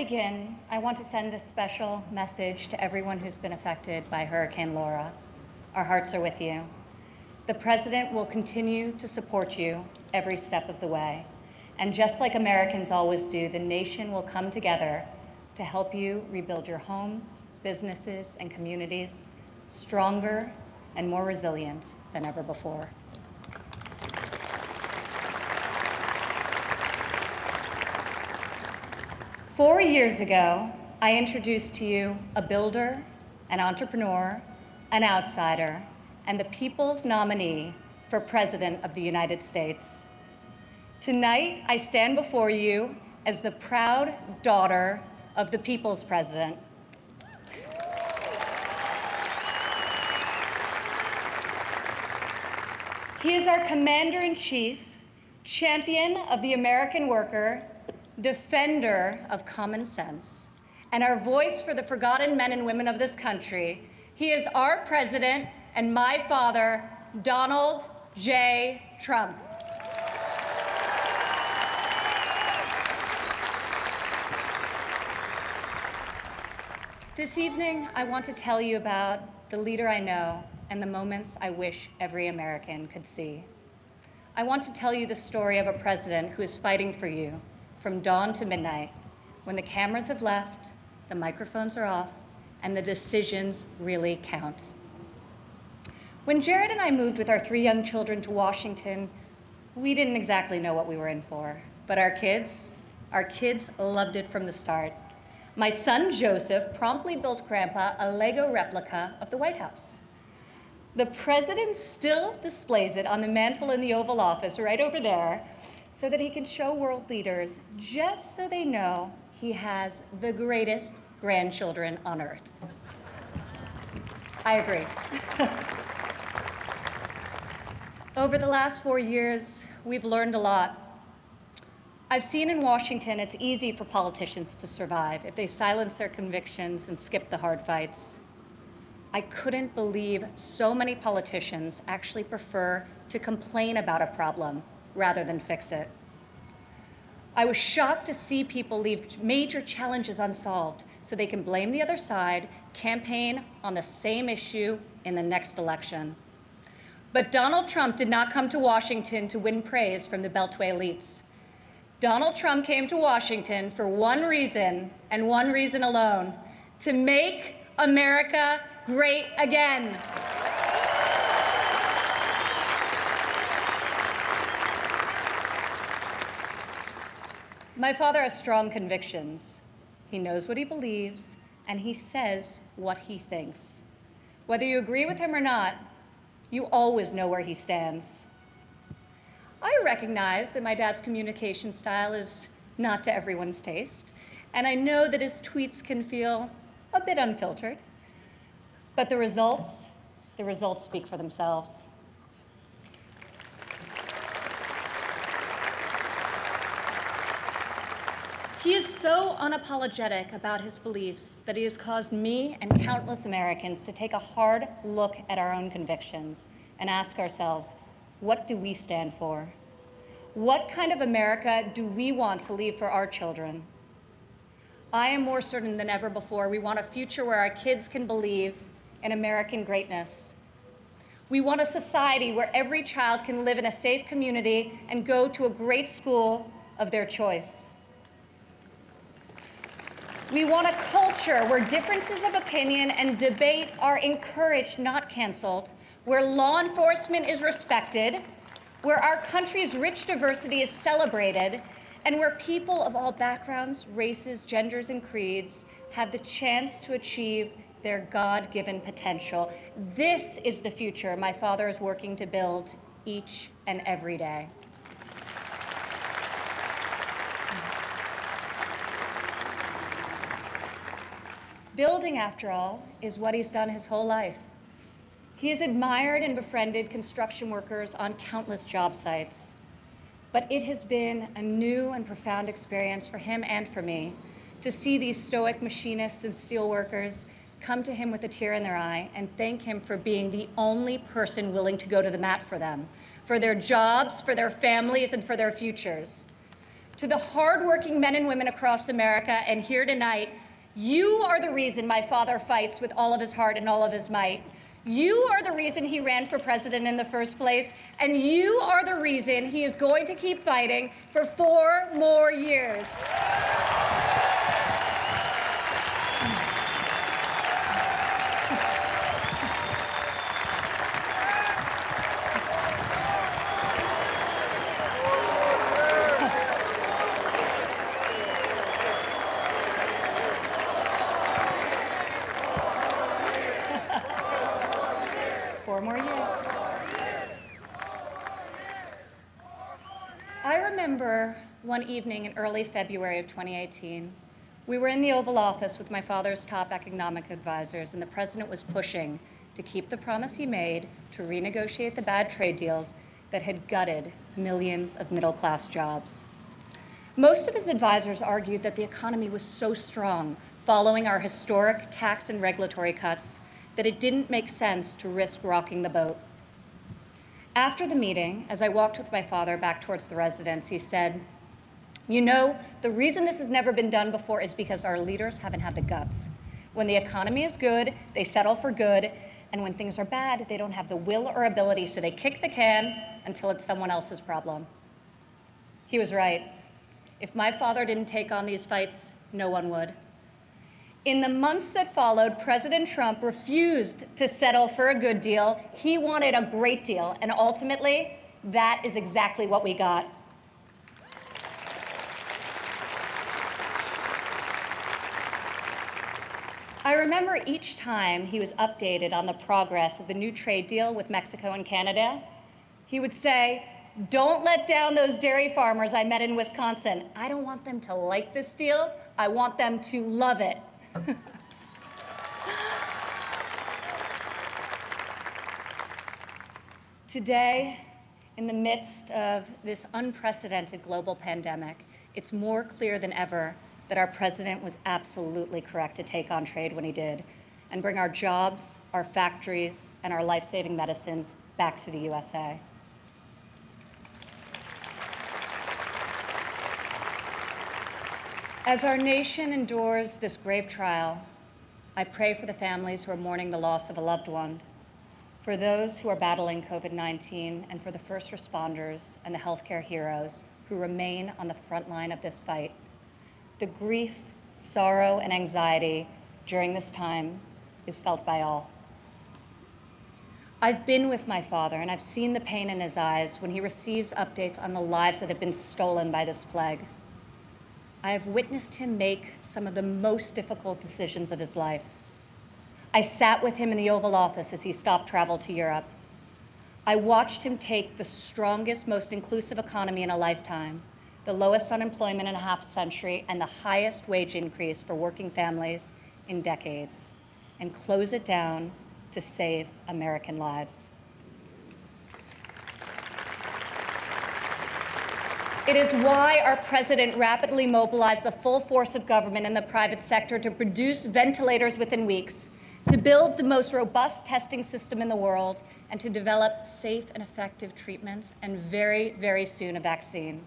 Begin, I want to send a special message to everyone who's been affected by Hurricane Laura. Our hearts are with you. The President will continue to support you every step of the way. And just like Americans always do, the nation will come together to help you rebuild your homes, businesses, and communities stronger and more resilient than ever before. Four years ago, I introduced to you a builder, an entrepreneur, an outsider, and the people's nominee for President of the United States. Tonight, I stand before you as the proud daughter of the people's president. He is our commander in chief, champion of the American worker, defender of common sense, and our voice for the forgotten men and women of this country. He is our president and my father, Donald J. Trump. This evening, I want to tell you about the leader I know and the moments I wish every American could see. I want to tell you the story of a president who is fighting for you from dawn to midnight when the cameras have left, the microphones are off, and the decisions really count. When Jared and I moved with our three young children to Washington, we didn't exactly know what we were in for, but our kids, our kids loved it from the start. My son Joseph promptly built Grandpa a Lego replica of the White House. The president still displays it on the mantle in the Oval Office right over there so that he can show world leaders just so they know he has the greatest grandchildren on earth. I agree. Over the last four years, we've learned a lot. I've seen in Washington it's easy for politicians to survive if they silence their convictions and skip the hard fights. I couldn't believe so many politicians actually prefer to complain about a problem rather than fix it. I was shocked to see people leave major challenges unsolved so they can blame the other side, campaign on the same issue in the next election. But Donald Trump did not come to Washington to win praise from the Beltway elites. Donald Trump came to Washington for one reason and one reason alone to make America great again. My father has strong convictions. He knows what he believes, and he says what he thinks. Whether you agree with him or not, you always know where he stands. I recognize that my dad's communication style is not to everyone's taste, and I know that his tweets can feel a bit unfiltered. But the results, the results speak for themselves. He is so unapologetic about his beliefs that he has caused me and countless Americans to take a hard look at our own convictions and ask ourselves, what do we stand for? What kind of America do we want to leave for our children? I am more certain than ever before we want a future where our kids can believe in American greatness. We want a society where every child can live in a safe community and go to a great school of their choice. We want a culture where differences of opinion and debate are encouraged, not canceled, where law enforcement is respected, where our country's rich diversity is celebrated, and where people of all backgrounds, races, genders, and creeds have the chance to achieve their God given potential. This is the future my father is working to build each and every day. Building, after all, is what he's done his whole life. He has admired and befriended construction workers on countless job sites. But it has been a new and profound experience for him and for me to see these stoic machinists and steelworkers come to him with a tear in their eye and thank him for being the only person willing to go to the mat for them, for their jobs, for their families, and for their futures. to the hardworking men and women across America and here tonight, you are the reason my father fights with all of his heart and all of his might. You are the reason he ran for president in the first place, and you are the reason he is going to keep fighting for four more years. Remember one evening in early February of 2018. We were in the Oval Office with my father's top economic advisors, and the president was pushing to keep the promise he made to renegotiate the bad trade deals that had gutted millions of middle class jobs. Most of his advisors argued that the economy was so strong following our historic tax and regulatory cuts that it didn't make sense to risk rocking the boat. After the meeting, as I walked with my father back towards the residence, he said, You know, the reason this has never been done before is because our leaders haven't had the guts. When the economy is good, they settle for good, and when things are bad, they don't have the will or ability, so they kick the can until it's someone else's problem. He was right. If my father didn't take on these fights, no one would. In the months that followed, President Trump refused to settle for a good deal. He wanted a great deal, and ultimately, that is exactly what we got. I remember each time he was updated on the progress of the new trade deal with Mexico and Canada, he would say, Don't let down those dairy farmers I met in Wisconsin. I don't want them to like this deal, I want them to love it. Today, in the midst of this unprecedented global pandemic, it's more clear than ever that our president was absolutely correct to take on trade when he did and bring our jobs, our factories, and our life saving medicines back to the USA. As our nation endures this grave trial, I pray for the families who are mourning the loss of a loved one, for those who are battling COVID 19, and for the first responders and the healthcare heroes who remain on the front line of this fight. The grief, sorrow, and anxiety during this time is felt by all. I've been with my father and I've seen the pain in his eyes when he receives updates on the lives that have been stolen by this plague. I have witnessed him make some of the most difficult decisions of his life. I sat with him in the Oval Office as he stopped travel to Europe. I watched him take the strongest, most inclusive economy in a lifetime, the lowest unemployment in a half century, and the highest wage increase for working families in decades, and close it down to save American lives. It is why our president rapidly mobilized the full force of government and the private sector to produce ventilators within weeks, to build the most robust testing system in the world, and to develop safe and effective treatments, and very, very soon a vaccine.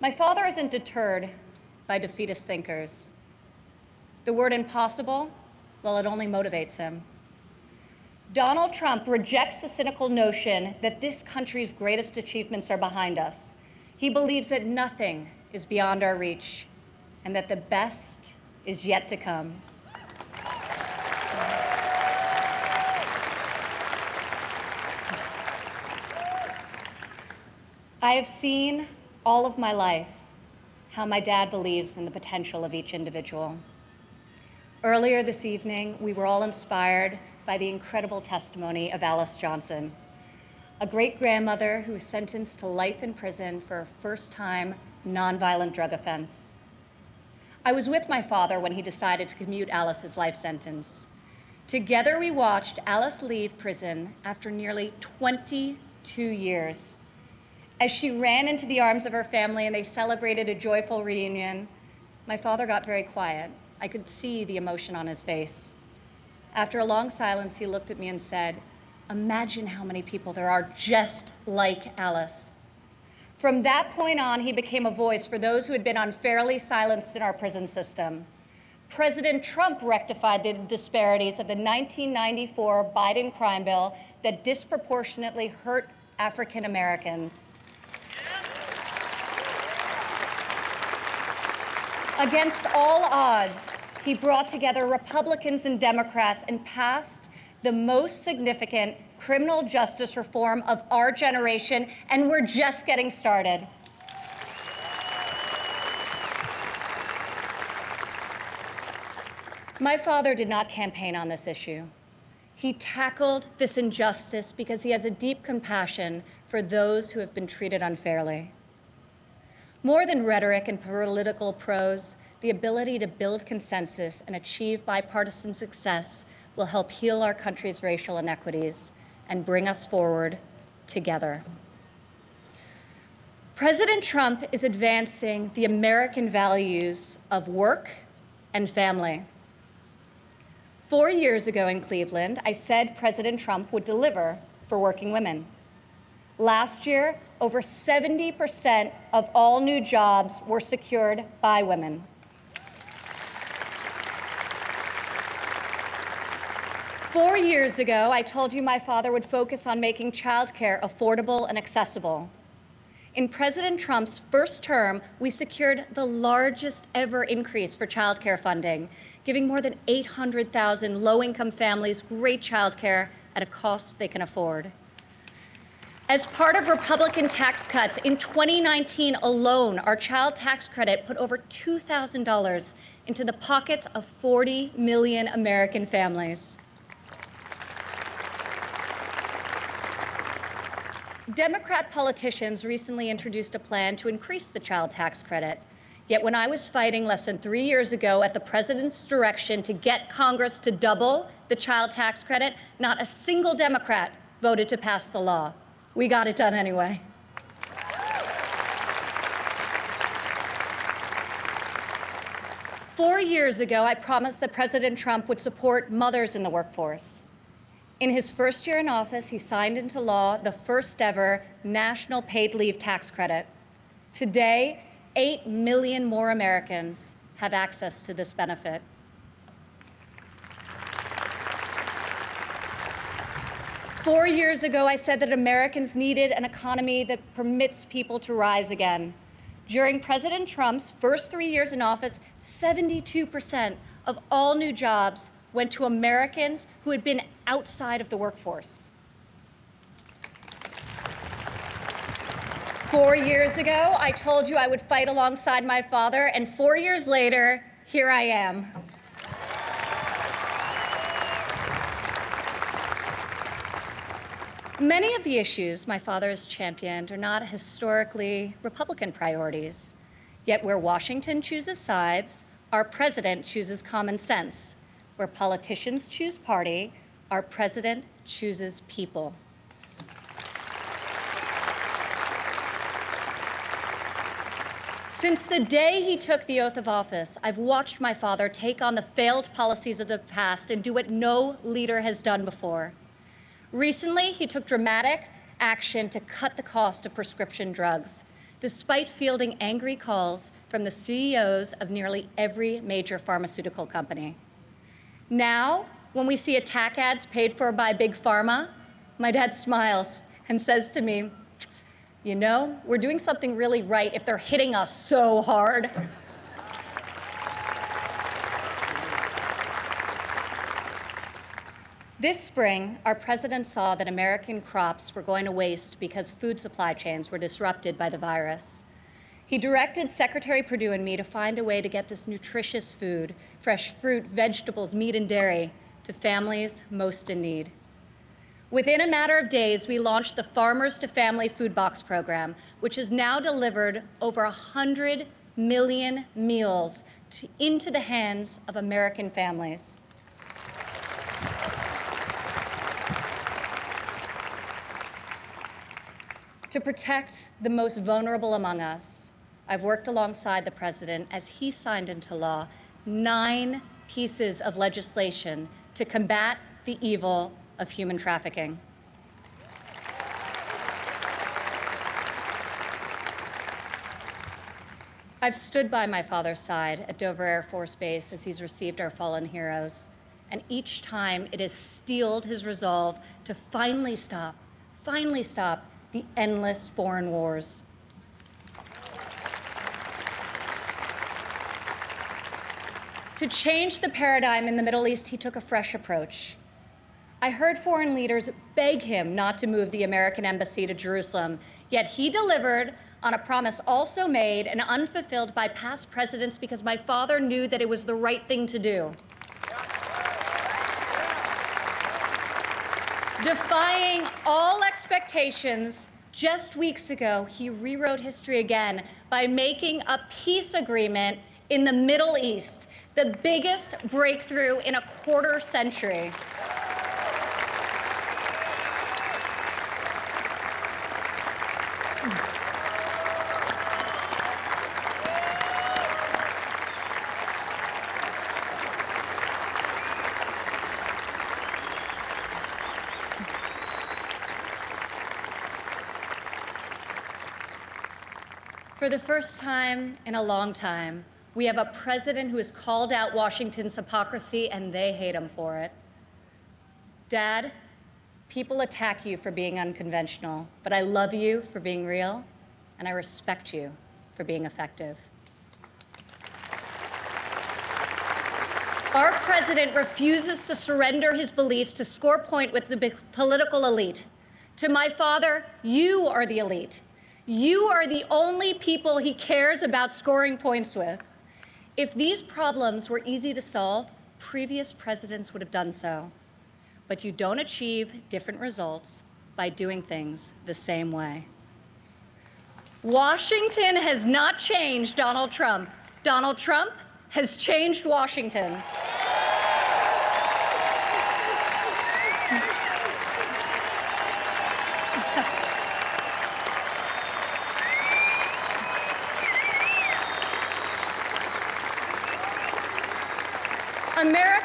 My father isn't deterred by defeatist thinkers. The word impossible, well, it only motivates him. Donald Trump rejects the cynical notion that this country's greatest achievements are behind us. He believes that nothing is beyond our reach and that the best is yet to come. I have seen all of my life how my dad believes in the potential of each individual. Earlier this evening, we were all inspired by the incredible testimony of Alice Johnson, a great grandmother who was sentenced to life in prison for a first time nonviolent drug offense. I was with my father when he decided to commute Alice's life sentence. Together, we watched Alice leave prison after nearly 22 years. As she ran into the arms of her family and they celebrated a joyful reunion, my father got very quiet. I could see the emotion on his face. After a long silence, he looked at me and said, Imagine how many people there are just like Alice. From that point on, he became a voice for those who had been unfairly silenced in our prison system. President Trump rectified the disparities of the 1994 Biden crime bill that disproportionately hurt African Americans. Against all odds, he brought together Republicans and Democrats and passed the most significant criminal justice reform of our generation, and we're just getting started. My father did not campaign on this issue. He tackled this injustice because he has a deep compassion for those who have been treated unfairly. More than rhetoric and political prose, the ability to build consensus and achieve bipartisan success will help heal our country's racial inequities and bring us forward together. President Trump is advancing the American values of work and family. Four years ago in Cleveland, I said President Trump would deliver for working women. Last year, over 70% of all new jobs were secured by women. Four years ago, I told you my father would focus on making childcare affordable and accessible. In President Trump's first term, we secured the largest ever increase for childcare funding, giving more than 800,000 low-income families great childcare at a cost they can afford. As part of Republican tax cuts, in 2019 alone, our child tax credit put over $2,000 into the pockets of 40 million American families. Democrat politicians recently introduced a plan to increase the child tax credit. Yet when I was fighting less than three years ago at the president's direction to get Congress to double the child tax credit, not a single Democrat voted to pass the law. We got it done anyway. Four years ago, I promised that President Trump would support mothers in the workforce. In his first year in office, he signed into law the first ever national paid leave tax credit. Today, 8 million more Americans have access to this benefit. Four years ago, I said that Americans needed an economy that permits people to rise again. During President Trump's first three years in office, 72% of all new jobs went to Americans who had been outside of the workforce. Four years ago, I told you I would fight alongside my father, and four years later, here I am. Many of the issues my father has championed are not historically Republican priorities. Yet where Washington chooses sides, our president chooses common sense where politicians choose party, our president chooses people. Since the day he took the oath of office, I've watched my father take on the failed policies of the past and do what no leader has done before. Recently, he took dramatic action to cut the cost of prescription drugs, despite fielding angry calls from the CEOs of nearly every major pharmaceutical company. Now, when we see attack ads paid for by Big Pharma, my dad smiles and says to me, You know, we're doing something really right if they're hitting us so hard. This spring, our president saw that American crops were going to waste because food supply chains were disrupted by the virus. He directed Secretary Perdue and me to find a way to get this nutritious food, fresh fruit, vegetables, meat, and dairy, to families most in need. Within a matter of days, we launched the Farmers to Family Food Box program, which has now delivered over 100 million meals to, into the hands of American families. To protect the most vulnerable among us, I've worked alongside the president as he signed into law nine pieces of legislation to combat the evil of human trafficking. I've stood by my father's side at Dover Air Force Base as he's received our fallen heroes. And each time it has steeled his resolve to finally stop, finally stop the endless foreign wars. To change the paradigm in the Middle East, he took a fresh approach. I heard foreign leaders beg him not to move the American embassy to Jerusalem, yet he delivered on a promise also made and unfulfilled by past presidents because my father knew that it was the right thing to do. Defying all expectations, just weeks ago, he rewrote history again by making a peace agreement in the Middle East, the biggest breakthrough in a quarter century. For the first time in a long time, we have a president who has called out Washington's hypocrisy and they hate him for it. Dad, people attack you for being unconventional, but I love you for being real and I respect you for being effective. Our president refuses to surrender his beliefs to score point with the political elite. To my father, you are the elite. You are the only people he cares about scoring points with. If these problems were easy to solve, previous presidents would have done so. But you don't achieve different results by doing things the same way. Washington has not changed Donald Trump. Donald Trump has changed Washington.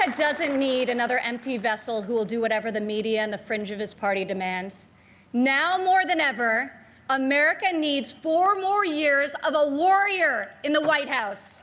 America doesn't need another empty vessel who will do whatever the media and the fringe of his party demands. Now more than ever, America needs four more years of a warrior in the White House.